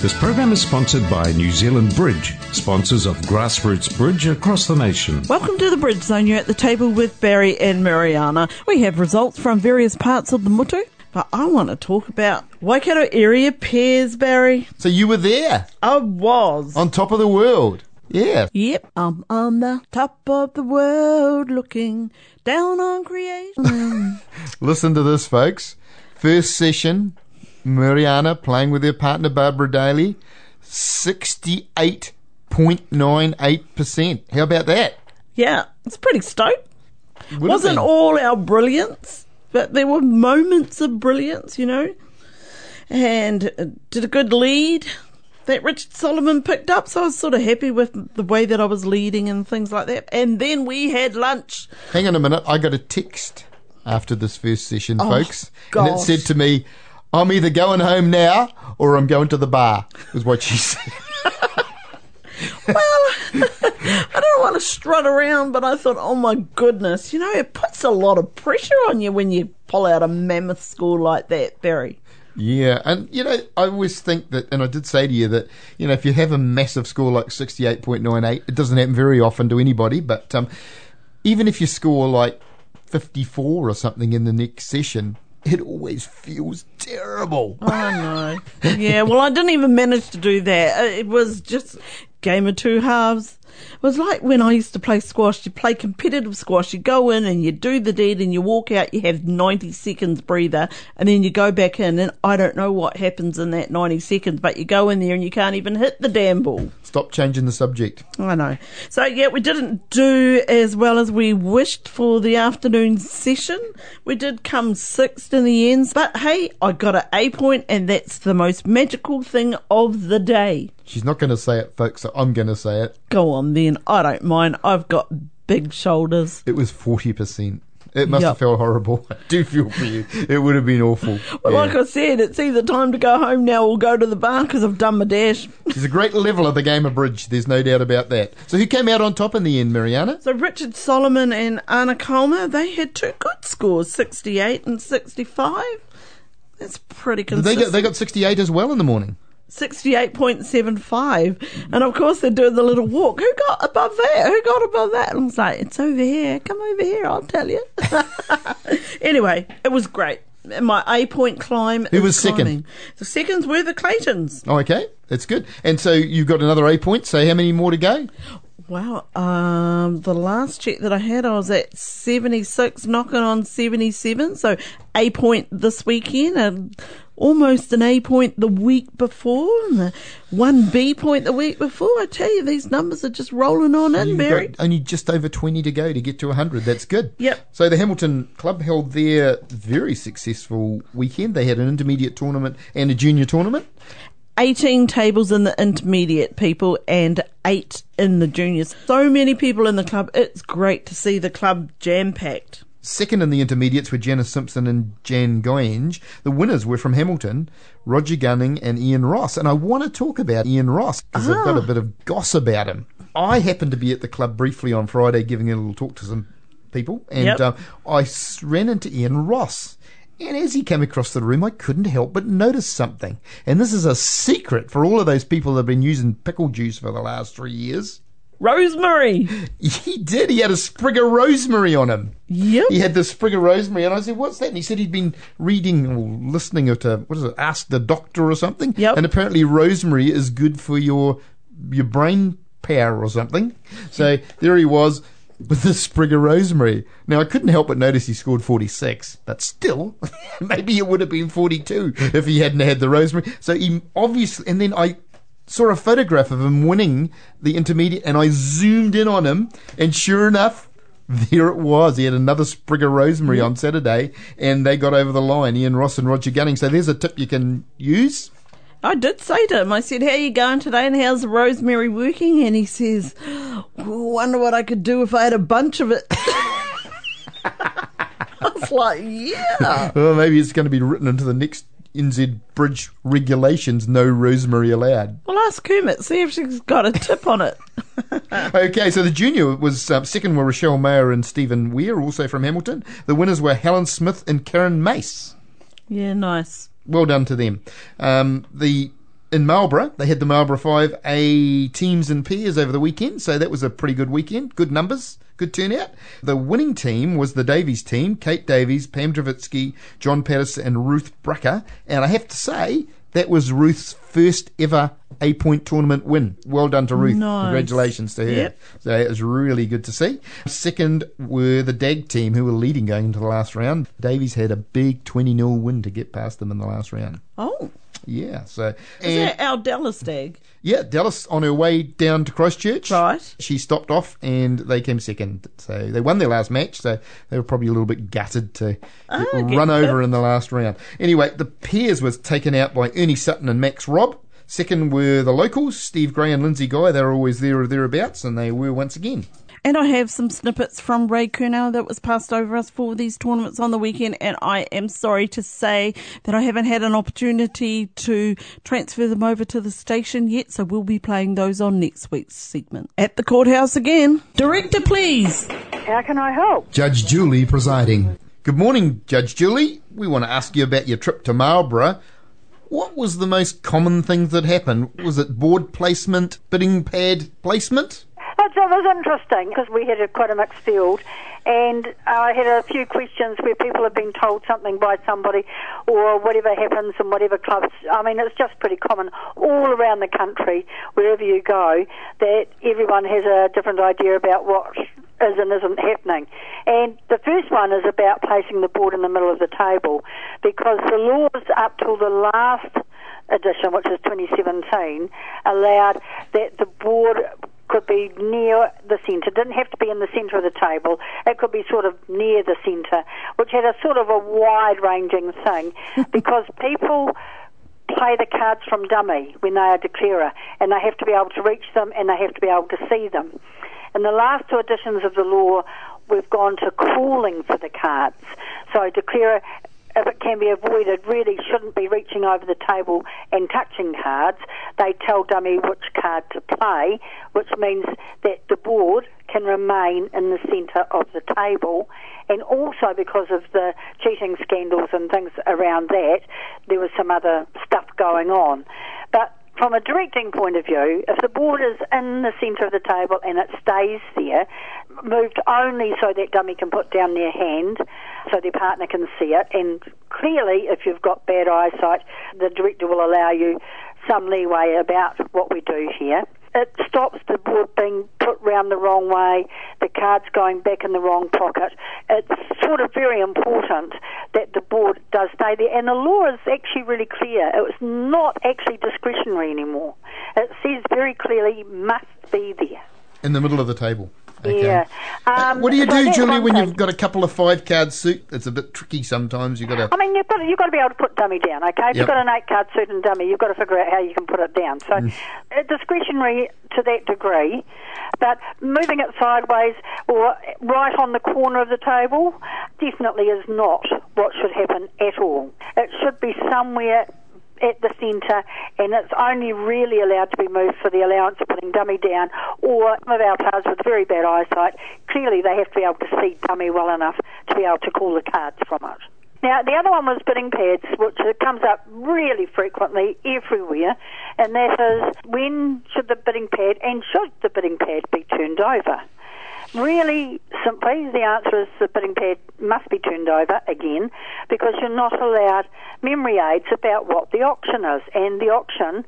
This program is sponsored by New Zealand Bridge, sponsors of Grassroots Bridge across the nation. Welcome to the Bridge Zone. You're at the table with Barry and Mariana. We have results from various parts of the motu, but I want to talk about Waikato area pairs, Barry. So you were there I was. on top of the world. Yeah. Yep, I'm on the top of the world looking down on creation. Listen to this, folks. First session, Mariana playing with her partner Barbara Daly, 68.98%. How about that? yeah, it's pretty stoked. Would Wasn't all our brilliance, but there were moments of brilliance, you know. And uh, did a good lead that Richard Solomon picked up, so I was sort of happy with the way that I was leading and things like that. And then we had lunch. Hang on a minute. I got a text after this first session, Oh, folks. And it said to me, I'm either going home now or I'm going to the bar, is what she said. Well, I don't want to strut around, but I thought, oh my goodness, you know, it puts a lot of pressure on you when you pull out a mammoth score like that, Barry. Yeah, and you know, I always think that, and I did say to you that, you know, if you have a massive score like 68.98, it doesn't happen very often to anybody, but um, even if you score like 54 or something in the next session, it always feels terrible. I know. Yeah, well, I didn't even manage to do that. Uh, It was just game of two halves. It was like when I used to play squash. You play competitive squash. You go in and you do the deed and you walk out. You have 90 seconds breather and then you go back in and I don't know what happens in that 90 seconds, but you go in there and you can't even hit the damn ball. Stop changing the subject. I know. So yeah, we didn't do as well as we wished for the afternoon session. We did come sixth in the end, but hey, I got an A point, and that's the most magical thing of the day. She's not going to say it, folks, so I'm going to say it. Go on then, I don't mind. I've got big shoulders. It was 40%. It must Yep. have felt horrible. I do feel for you. It would have been awful. But Yeah. like I said, it's either time to go home now or go to the bar because I've done my dash. She's a great level of the game of bridge. There's no doubt about that. So who came out on top in the end, Mariana? So Richard Solomon and Anna Colmer, they had two good scores, 68 and 65. That's pretty Did they consistent. got they got 68 as well in the morning. 68.75. And of course, they're doing the little walk. Who got above that? Who got above that? And I was like, it's over here. Come over here, I'll tell you. anyway, it was great. My A point climb. Who is was second? climbing. The seconds were the Claytons. Oh, okay, that's good. And so you've got another A point. So how many more to go? Wow. Um, the last check that I had, I was at 76, knocking on 77. So A point this weekend and almost an A point the week before and one B point the week before. I tell you, these numbers are just rolling on in, Barry. only just over 20 to go to get to 100. That's good. Yep. So the Hamilton Club held their very successful weekend. They had an intermediate tournament and a junior tournament. 18 tables in the intermediate people and 8 in the juniors. So many people in the club. It's great to see the club jam packed. Second in the intermediates were Janice Simpson and Jan Goenge. The winners were from Hamilton, Roger Gunning and Ian Ross. And I want to talk about Ian Ross because I've got a bit of goss about him. I happened to be at the club briefly on Friday giving a little talk to some people, and Yep. uh, I ran into Ian Ross. And as he came across the room, I couldn't help but notice something. And this is a secret for all of those people that have been using pickle juice for the last three years. Rosemary. He did. He had a sprig of rosemary on him. Yep. He had the sprig of rosemary, and I said, "What's that?" And he said he'd been reading or listening to uh, what is it? Ask the doctor or something. Yep. And apparently, rosemary is good for your your brain power or something. So there he was with the sprig of rosemary. Now I couldn't help but notice he scored forty six, but still, maybe it would have been forty two if he hadn't had the rosemary. So he obviously, and then I saw a photograph of him winning the intermediate, and I zoomed in on him, and sure enough, there it was. He had another sprig of rosemary on Saturday, and they got over the line. Ian Ross and Roger Gunning. So there's a tip you can use. I did say to him, I said, How you going today and how's the rosemary working? And he says, Wonder what I could do if I had a bunch of it. I was like, Yeah. Well, maybe it's going to be written into the next NZ Bridge regulations: no rosemary allowed. Well, ask Kermit, see if she's got a tip on it. Okay, so the junior was um, second were Rochelle Mayer and Stephen Weir, also from Hamilton. The winners were Helen Smith and Karen Mace. Yeah, nice. Well done to them. Um, the in Marlborough, they had the Marlborough Five A teams and pairs over the weekend, so that was a pretty good weekend. Good numbers, good turnout. The winning team was the Davies team: Kate Davies, Pam Dravitsky, John Patterson, and Ruth Brucker. And I have to say, that was Ruth's first ever A point tournament win. Well done to Ruth. Nice. Congratulations to her. Yep. So it was really good to see. Second were the DAG team, who were leading going into the last round. Davies had a big 20 0 win to get past them in the last round. Oh, Yeah, so. is that our Dallas dag? yeah, Dallas on her way down to Christchurch. Right. She stopped off and they came second. So they won their last match, so they were probably a little bit gutted to ah, get get run that. over in the last round. Anyway, the pairs was taken out by Ernie Sutton and Max Robb. Second were the locals, Steve Gray and Lindsay Guy. They were always there or thereabouts, and they were once again. And I have some snippets from Ray Kurnow that was passed over us for these tournaments on the weekend. And I am sorry to say that I haven't had an opportunity to transfer them over to the station yet. So we'll be playing those on next week's segment. At the courthouse again. Director, please. How can I help? Judge Julie presiding. Good morning, Judge Julie. We want to ask you about your trip to Marlborough. What was the most common thing that happened? Was it board placement, bidding pad placement? It was interesting because we had a, quite a mixed field, and I had a few questions where people have been told something by somebody, or whatever happens in whatever clubs. I mean, it's just pretty common all around the country, wherever you go, that everyone has a different idea about what is and isn't happening. And the first one is about placing the board in the middle of the table, because the laws up till the last edition, which is 2017, allowed that the board could be near the centre. Didn't have to be in the centre of the table. It could be sort of near the centre, which had a sort of a wide-ranging thing, because people play the cards from dummy when they are declarer, and they have to be able to reach them and they have to be able to see them. In the last two editions of the law, we've gone to calling for the cards. So declarer, if it can be avoided, really shouldn't be reaching over the table and touching cards. They tell dummy which card to play, which means that the board can remain in the centre of the table. And also because of the cheating scandals and things around that, there was some other stuff going on. But from a directing point of view, if the board is in the centre of the table and it stays there, moved only so that dummy can put down their hand so their partner can see it, and clearly if you've got bad eyesight, the director will allow you some leeway about what we do here. It stops the board being put round the wrong way, the cards going back in the wrong pocket. It's sort of very important that the board does stay there. And the law is actually really clear. It's not actually discretionary anymore. It says very clearly must be there. In the middle of the table. Okay. Yeah. Um, what do you so do, Julie, when you've got a couple of five card suit? It's a bit tricky sometimes. You've got to. I mean, you've got, to, you've got to be able to put dummy down, okay? If Yep. you've got an eight card suit and dummy, you've got to figure out how you can put it down. So, Mm. uh, discretionary to that degree, but moving it sideways or right on the corner of the table definitely is not what should happen at all. It should be somewhere at the centre, and it's only really allowed to be moved for the allowance of putting dummy down, or some of our players with very bad eyesight, clearly they have to be able to see dummy well enough to be able to call the cards from it. Now, the other one was bidding pads, which comes up really frequently everywhere, and that is when should the bidding pad and should the bidding pad be turned over? Really simply, the answer is the bidding pad must be turned over again because you're not allowed memory aids about what the auction is. And the auction,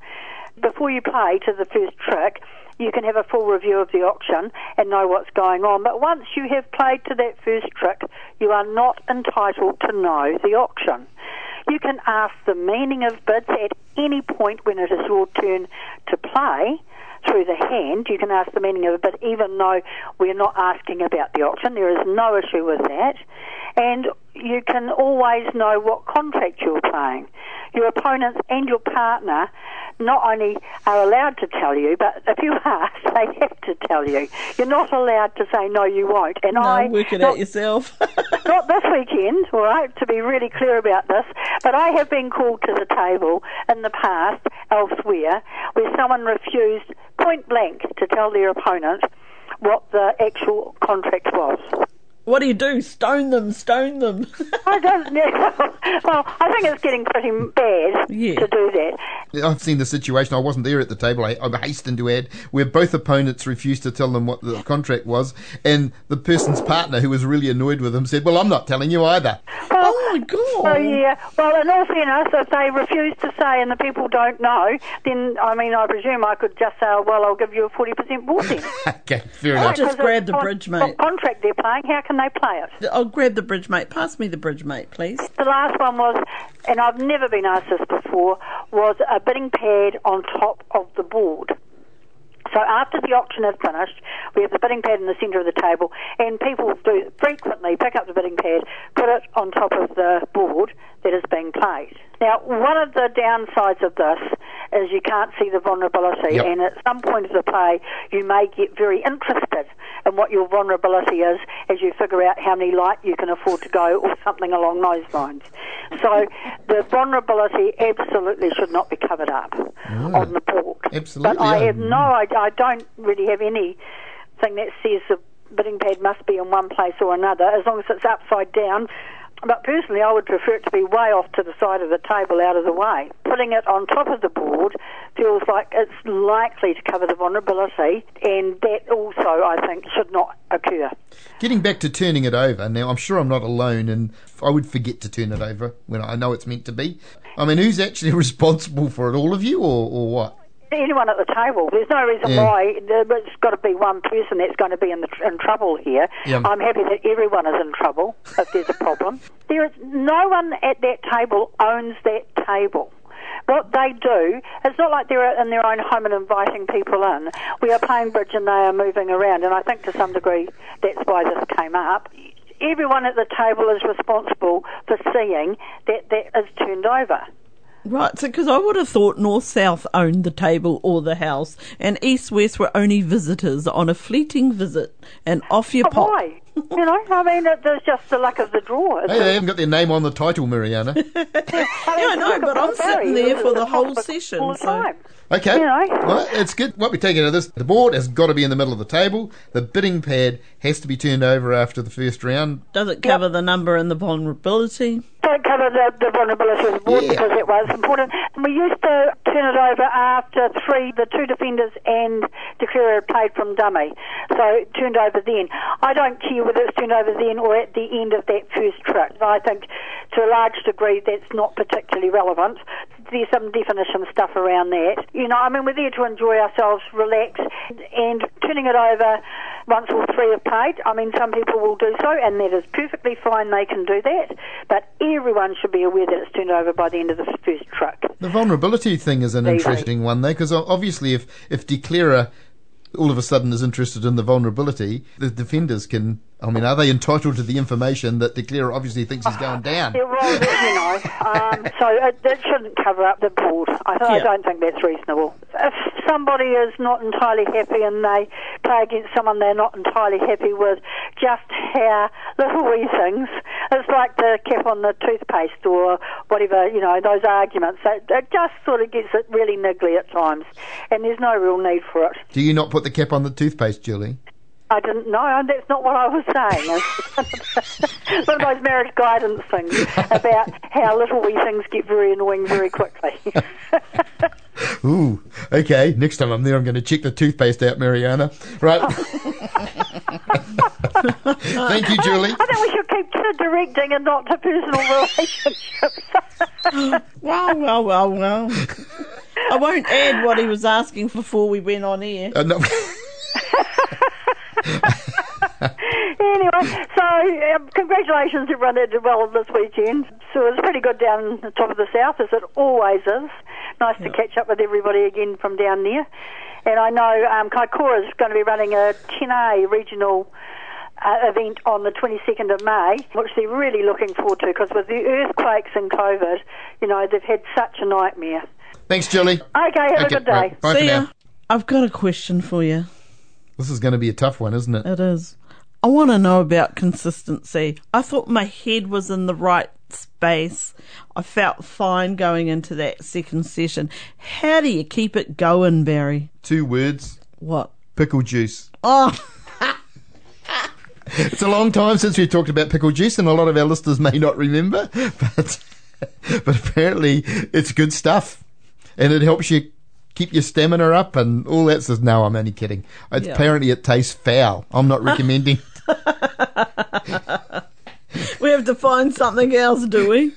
before you play to the first trick, you can have a full review of the auction and know what's going on. But once you have played to that first trick, you are not entitled to know the auction. you can ask the meaning of bids at any point when it is your turn to play through the hand. You can ask the meaning of it, but even though we're not asking about the auction, there is no issue with that. And you can always know what contract you're playing. Your opponents and your partner not only are allowed to tell you, but if you ask, they have to tell you. You're not allowed to say no, you won't. And No, I work it not- out yourself. not this weekend, all right, to be really clear about this, but I have been called to the table in the past elsewhere where someone refused point blank to tell their opponent what the actual contract was. what do you do? Stone them, stone them. I don't know. well, I think it's getting pretty bad Yeah. to do that. I've seen the situation. I wasn't there at the table. I, I hasten to add, where both opponents refused to tell them what the contract was, and the person's partner, who was really annoyed with them, said, "Well, I'm not telling you either." Well, oh my god. So yeah, well, in all fairness, if they refuse to say and the people don't know, then I mean, I presume I could just say, oh, well, I'll give you a forty percent booking. okay, fair I'll just grab the on- bridge, What mate. contract they're playing? How can they play it? I'll grab the Bridgemate. Pass me the Bridgemate, please. The last one was, and I've never been asked this before, was a bidding pad on top of the board. So after the auction is finished, we have the bidding pad in the centre of the table, and people do frequently pick up the bidding pad, put it on top of the board that is being played. Now, one of the downsides of this is you can't see the vulnerability, Yep. and at some point of the play, you may get very interested in what your vulnerability is as you figure out how many light you can afford to go, or something along those lines. So, the vulnerability absolutely should not be covered up on the board. Absolutely, But I have no, I, I don't really have anything that says the bidding pad must be in one place or another, as long as it's upside down. But personally, I would prefer it to be way off to the side of the table, out of the way. Putting it on top of the board feels like it's likely to cover the vulnerability, and that also, I think, should not occur. Getting back to turning it over, now I'm sure I'm not alone, and I would forget to turn it over when I know it's meant to be. I mean, who's actually responsible for it? All of you, or, or what? Anyone at the table. There's no reason Yeah. why there- it's got to be one person that's going to be in, the, in trouble here. Yeah. I'm happy that everyone is in trouble if there's a problem. There is no one at that table owns that table. What they do, it's not like they're in their own home and inviting people in. We are playing bridge and they are moving around, and I think to some degree that's why this came up. Everyone at the table is responsible for seeing that that is turned over. Right, so because I would have thought North South owned the table or the house, and East West were only visitors on a fleeting visit, and off you But pop. why? you know, I mean, it, there's just the luck of the draw. Hey, they haven't got their name on the title, Mariana. I mean, Yeah, I know, but I'm sitting there for the was whole session, all the so- Okay. You know. Well, it's good. What we're taking out of this, the board has got to be in the middle of the table. The bidding pad has to be turned over after the first round. Does it cover the number and the vulnerability? Don't cover the, the vulnerability of Yeah. because it was important. And we used to turn it over after three, the two defenders and declarer had played from dummy. So turned over then. I don't care whether it's turned over then or at the end of that first trick. I think to a large degree that's not particularly relevant. There's some definition stuff around that. You know, I mean, we're there to enjoy ourselves, relax, and turning it over once all three have played. I mean, some people will do so, and that is perfectly fine. They can do that, but everyone should be aware that it's turned over by the end of the first trick. The vulnerability thing is an Very interesting one, there because obviously, if if declarer all of a sudden is interested in the vulnerability, the defenders can. I mean, are they entitled to the information that declarer obviously thinks is going down? Yeah, well, you know, um, so it, that shouldn't cover up the board. I, I don't think that's reasonable. If somebody is not entirely happy and they play against someone they're not entirely happy with, just how little wee things, it's like the cap on the toothpaste or whatever, you know, those arguments. It, it just sort of gets it really niggly at times, and there's no real need for it. Do you not put the cap on the toothpaste, Julie? I didn't know. That's not what I was saying. One of those marriage guidance things about how little wee things get very annoying very quickly. Ooh, okay. Next time I'm there, I'm going to check the toothpaste out, Mariana. Right. Thank you, Julie. I think we should keep to directing and not to personal relationships. Well, well, well, well. I won't add what he was asking before we went on air. Uh, no. anyway, so So, um, congratulations everyone that did well this weekend. So it was pretty good down the top of the south, as it always is. Nice to catch up with everybody again from down there. And I know um, Kaikoura is going to be running a 10A regional uh, event on the 22nd of May, which they're really looking forward to because with the earthquakes and COVID, you know, they've had such a nightmare. Thanks, Julie. Okay, have a good day. right, bye for See ya. now. I've got a question for you. This is going to be a tough one, isn't it? It is. I want to know about consistency. I thought my head was in the right space. I felt fine going into that second session. How do you keep it going, Barry? Two words: What? pickle juice. Oh, It's a long time since we've talked about pickle juice, and a lot of our listeners may not remember, but but apparently it's good stuff, and it helps you keep your stamina up and all that. Says no, I'm only kidding. It's, Yeah. Apparently it tastes foul. I'm not recommending. we have to find something else, do we?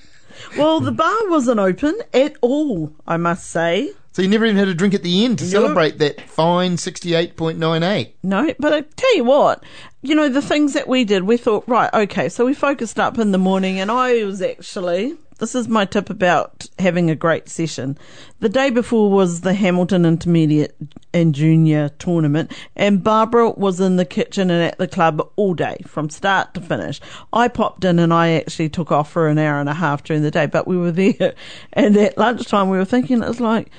Well, the bar wasn't open at all, I must say. so you never even had a drink at the end to No. celebrate that fine 68.98. No, but I tell you what, you know, the things that we did, we thought, right, okay, so we focused up in the morning, and I was actually, this is my tip about having a great session. The day before was the Hamilton Intermediate and Junior tournament, and Barbara was in the kitchen and at the club all day, from start to finish. I popped in and I actually took off for an hour and a half during the day, but we were there, and at lunchtime we were thinking, it was like,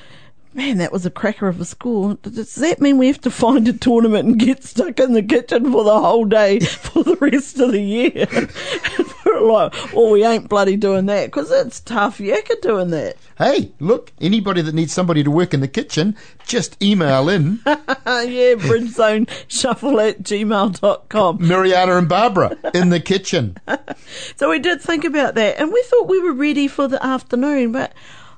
Man, that was a cracker of a score. Does that mean we have to find a tournament and get stuck in the kitchen for the whole day for the rest of the year? Like, well, we ain't bloody doing that because it's tough yakka doing that. Hey, look, anybody that needs somebody to work in the kitchen, just email in yeah, bridgezone shuffle at gmail.com. Mariana and Barbara in the kitchen. So we did think about that and we thought we were ready for the afternoon, but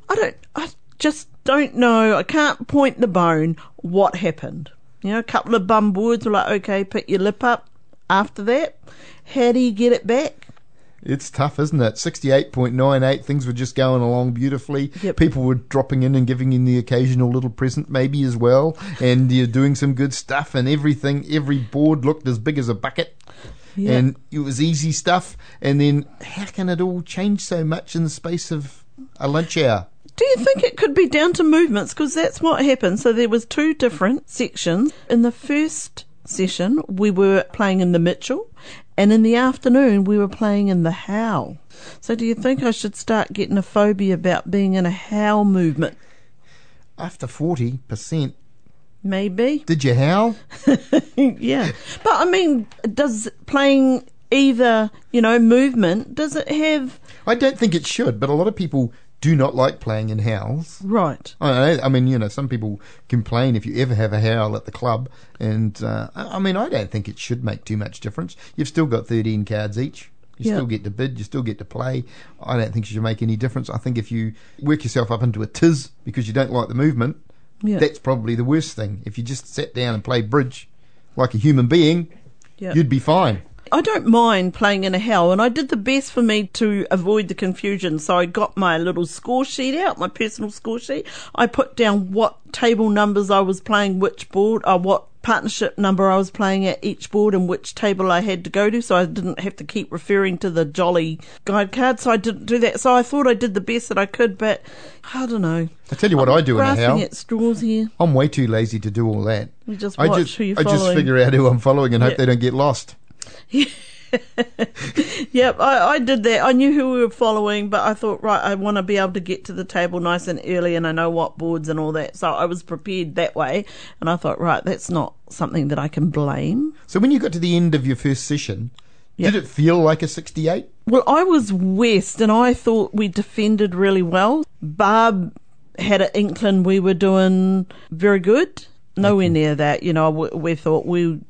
I don't, I just don't know. I can't point the bone what happened. You know, a couple of bum words were like, okay, put your lip up. After that, how do you get it back? It's tough, isn't it? 68.98, things were just going along beautifully. Yep. People were dropping in and giving in the occasional little present, maybe as well. And you're doing some good stuff, and everything, every board looked as big as a bucket. Yeah. And it was easy stuff. And then, how can it all change so much in the space of a lunch hour? Do you think it could be down to movements? Because that's what happened. So there was two different sections. In the first session, we were playing in the Mitchell, and in the afternoon, we were playing in the Howell. So do you think I should start getting a phobia about being in a Howell movement? After 40%, Maybe. did you howl? yeah. But I mean, does playing either, you know, movement, does it have. I don't think it should, but a lot of people do not like playing in Howells. Right. I, I mean, you know, some people complain if you ever have a Howell at the club, and uh, I mean, I don't think it should make too much difference. You've still got 13 cards each. You Yeah. still get to bid, you still get to play. I don't think it should make any difference. I think if you work yourself up into a tiz because you don't like the movement, Yeah. that's probably the worst thing. If you just sat down and played bridge like a human being, Yeah. you'd be fine. I don't mind playing in a hell, and I did the best for me to avoid the confusion. So I got my little score sheet out, my personal score sheet. I put down what table numbers I was playing, which board, or what partnership number I was playing at each board, and which table I had to go to. So I didn't have to keep referring to the jolly guide card. So I didn't do that. So I thought I did the best that I could, but I don't know. I tell you what I do in a Howell. at straws here. I'm way too lazy to do all that. You just I watch just, who you're I just figure out who I'm following and hope they don't get lost. Yep, I, I did that. I knew who we were following, but I thought, right, I want to be able to get to the table nice and early, and I know what boards and all that. So I was prepared that way, and I thought, right, that's not something that I can blame. So when you got to the end of your first session, Yeah. did it feel like a 68? Well, I was west, and I thought we defended really well. Barb had an inkling we were doing very good. Nowhere near that, you know. We, we thought we.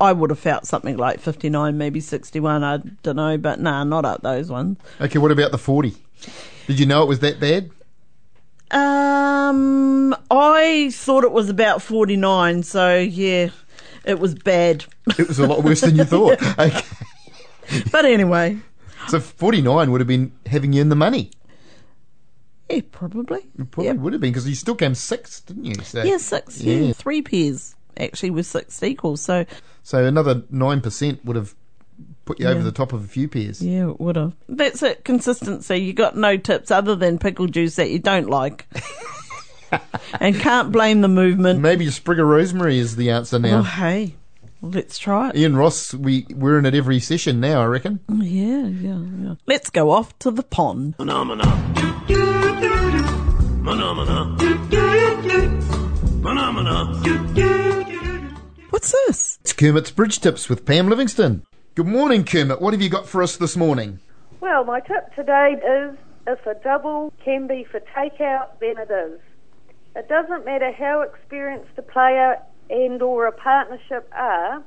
I would have felt something like 59, maybe 61, I don't know, but nah, not up those ones. Okay, what about the 40? Did you know it was that bad? Um, I thought it was about 49, so yeah, it was bad. It was a lot worse than you thought. Okay. But anyway, So 49 would have been having you in the money. yeah, probably. It probably Yep. would have been because you still came sixth, didn't you? So, Yeah, six, yeah. Yeah. three pairs actually with six equals. So so another 9% would have put you over the top of a few pairs. Yeah, it would have. That's it. Consistency. You got no tips other than pickle juice that you don't like, and can't blame the movement. Maybe a sprig of rosemary is the answer Oh, now. hey, let's try it. Ian Ross, we we're in at every session now. I reckon. Mm, yeah, yeah, yeah. Let's go off to the pond. Phenomena. Phenomena. Phenomena. What's this? It's Kermit's Bridge Tips with Pam Livingston. Good morning, Kermit. What have you got for us this morning? Well, my tip today is if a double can be for takeout, then it is. It doesn't matter how experienced a player and or a partnership are.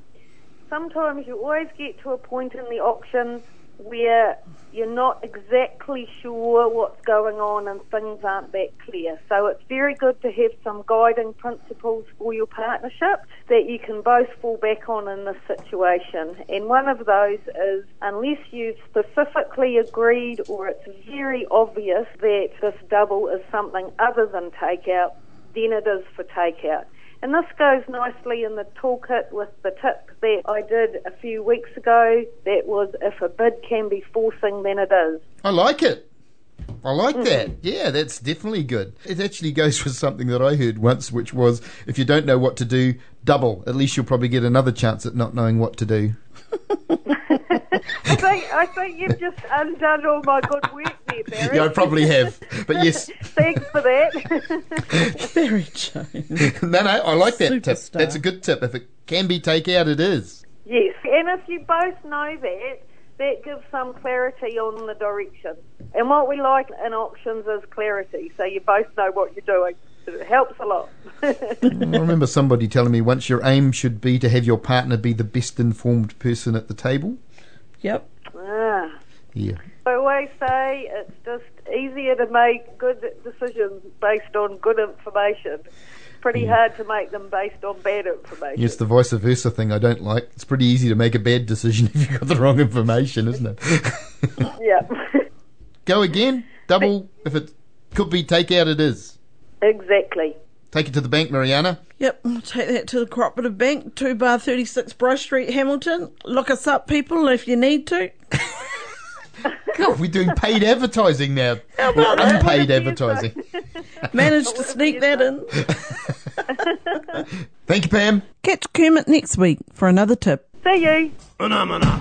Sometimes you always get to a point in the auction where you're not exactly sure what's going on and things aren't that clear. So it's very good to have some guiding principles for your partnership that you can both fall back on in this situation. And one of those is unless you've specifically agreed or it's very obvious that this double is something other than takeout, then it is for takeout. And this goes nicely in the toolkit with the tip that I did a few weeks ago. That was if a bid can be forcing, then it is. I like it. I like mm. that. Yeah, that's definitely good. It actually goes with something that I heard once, which was if you don't know what to do, double. At least you'll probably get another chance at not knowing what to do. I think, I think you've just undone all my good work there, Barry. Yeah, I probably have. But yes, Thanks for that. Very Jane. no, no, I like that tip. That's a good tip. If it can be takeout, it is. yes, and if you both know that, that gives some clarity on the direction. And what we like in auctions is clarity, so you both know what you're doing. It helps a lot. I remember somebody telling me once your aim should be to have your partner be the best informed person at the table. Yep. ah. Yeah. I always say it's just easier to make good decisions based on good information. It's pretty mm. hard to make them based on bad information. It's the vice versa thing I don't like. It's pretty easy to make a bad decision if you've got the wrong information, isn't it? Yeah, Go again. Double. If it could be takeout, it is. exactly. Take it to the bank, Mariana. Yep, I'll take that to the Cooperative Bank, 2 bar 36 Brush Street, Hamilton. Look us up, people, if you need to. God, we're doing paid advertising now. Or that? unpaid advertising. Managed to sneak that in. Thank you, Pam. Catch Kermit next week for another tip. See you. Phenomena.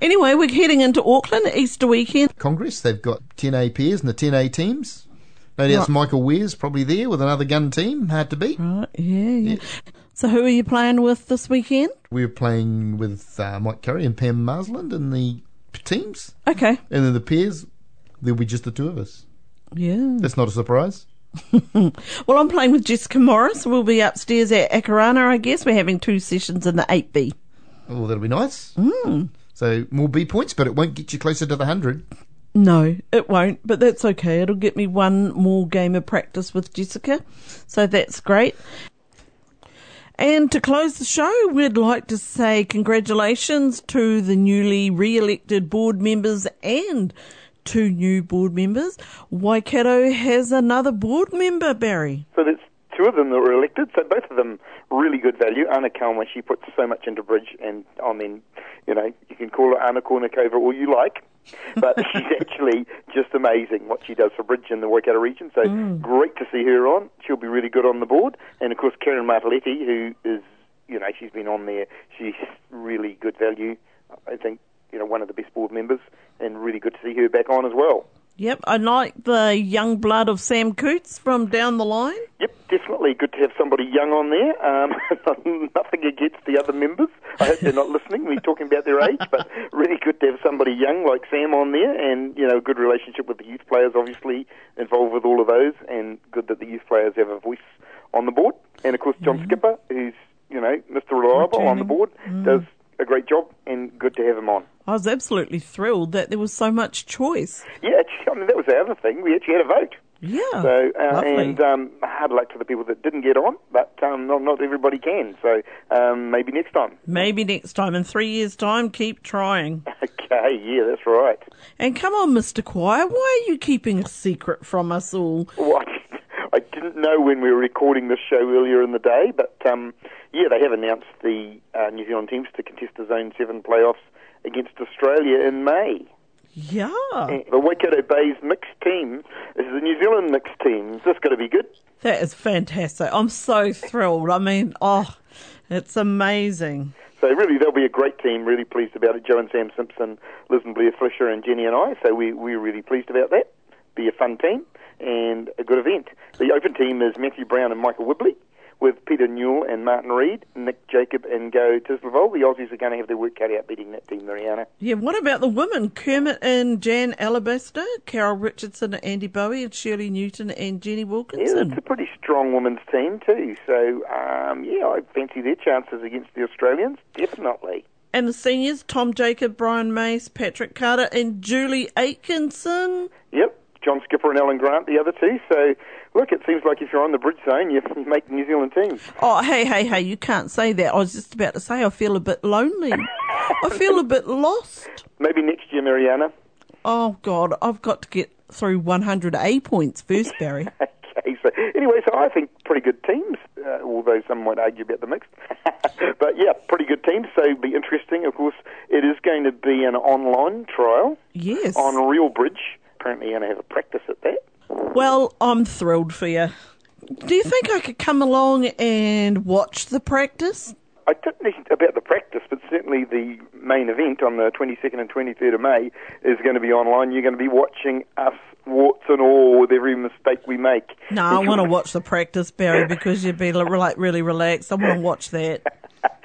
Anyway, we're heading into Auckland Easter weekend. Congress, they've got 10A pairs and the 10A teams. No doubt Right. Michael Weir's probably there with another gun team. Hard to beat. Right, yeah, yeah. So who are you playing with this weekend? We're playing with uh, Mike Curry and Pam Marsland in the teams. Okay. And then the pairs, there'll be just the two of us. Yeah. That's not a surprise. Well, I'm playing with Jessica Morris. We'll be upstairs at Akarana, I guess. We're having two sessions in the 8B. Oh, that'll be nice. Mm. So more B points, but it won't get you closer to the 100. No, it won't, but that's okay. It'll get me one more game of practice with Jessica. So that's great. And to close the show, we'd like to say congratulations to the newly re-elected board members and two new board members. Waikato has another board member, Barry. So there's two of them that were elected, so both of them really good value. Anna Kalma, she puts so much into bridge, and I mean, you know, you can call her Anna Kournikova all you like, but she's actually just amazing what she does for bridge in the Waikato region. So mm. great to see her on. She'll be really good on the board, and of course Karen Martelletti, who is, you know, she's been on there. She's really good value. I think you know one of the best board members, and really good to see her back on as well. Yep, I like the young blood of Sam Coots from down the line. Yep, definitely good to have somebody young on there. Um, nothing against the other members. I hope they're not listening. We're talking about their age, but really good to have somebody young like Sam on there, and you know, good relationship with the youth players, obviously involved with all of those, and good that the youth players have a voice on the board. And of course, John Skipper, who's you know Mr. Reliable on the board, does a great job, and good to have him on. I was absolutely thrilled that there was so much choice. Yeah, I mean that was the other thing. We actually had a vote. Yeah, So, uh, and um, hard luck to the people that didn't get on, but um, not, not everybody can. So um, maybe next time. Maybe next time, in three years' time, keep trying. Okay, yeah, that's right. And come on, Mr. Choir, why are you keeping a secret from us all? Well, I didn't know when we were recording this show earlier in the day, but um, yeah, they have announced the uh, New Zealand teams to contest the Zone 7 playoffs against Australia in May. Yeah. The Waikato Bays mixed team is the New Zealand mixed team. Is this going to be good? That is fantastic. I'm so thrilled. I mean, oh, it's amazing. So really, they'll be a great team. Really pleased about it. Joe and Sam Simpson, Liz and Blair Fisher, and Jenny and I. So we we're really pleased about that. Be a fun team and a good event. The open team is Matthew Brown and Michael Whibley, with Peter Newell and Martin Reed, Nick Jacob and Go Tislevoll. The Aussies are going to have their work cut out beating that team, Mariana. Yeah, what about the women? Kermit and Jan Alabaster, Carol Richardson and Andy Bowie, and Shirley Newton and Jenny Wilkinson. Yeah, it's a pretty strong women's team too. So um, yeah, I fancy their chances against the Australians definitely. And the seniors, Tom Jacob, Brian Mace, Patrick Carter, and Julie Atkinson. Yep, John Skipper and Ellen Grant, the other two. So look, it seems like if you're on the bridge zone, you, you make the New Zealand team. Oh, hey, hey, hey, you can't say that. I was just about to say I feel a bit lonely. I feel a bit lost. Maybe next year, Mariana. Oh, God, I've got to get through 100 A points first, Barry. Okay, so anyway, so I think pretty good teams, uh, although some might argue about the mix. but yeah, pretty good teams, so it'll be interesting. Of course, it is going to be an online trial Yes. on RealBridge. Apparently, you're going to have a practice at that. Well, I'm thrilled for you. Do you think I could come along and watch the practice? I don't know about the practice, but certainly the main event on the 22nd and 23rd of May is going to be online. You're going to be watching us, warts and all, with every mistake we make. No, I want to watch the practice, Barry, because you'd be like really relaxed. I want to watch that.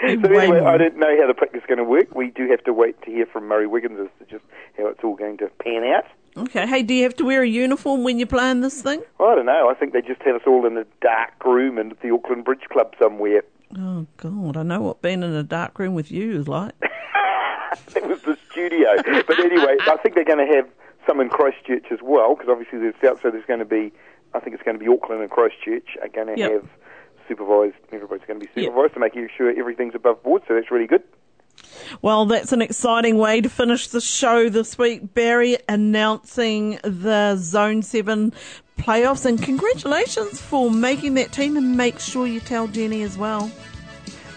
So anyway. I don't know how the practice is going to work. We do have to wait to hear from Murray Wiggins as to just how it's all going to pan out. Okay. Hey, do you have to wear a uniform when you're playing this thing? Well, I don't know. I think they just have us all in a dark room in the Auckland Bridge Club somewhere. Oh God, I know what being in a dark room with you is like. it was the studio. But anyway, I think they're going to have some in Christchurch as well, because obviously there's south, so there's going to be, I think it's going to be Auckland and Christchurch are going to Yep. have supervised, everybody's going to be Yep. supervised to make sure everything's above board, so that's really good. Well, that's an exciting way to finish the show this week. Barry announcing the Zone 7 playoffs, and congratulations for making that team, and make sure you tell Jenny as well.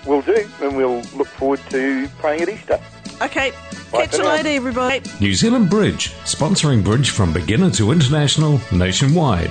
We'll do, and we'll look forward to playing at Easter. Okay, Bye catch you now. later, everybody. New Zealand Bridge, sponsoring bridge from beginner to international nationwide.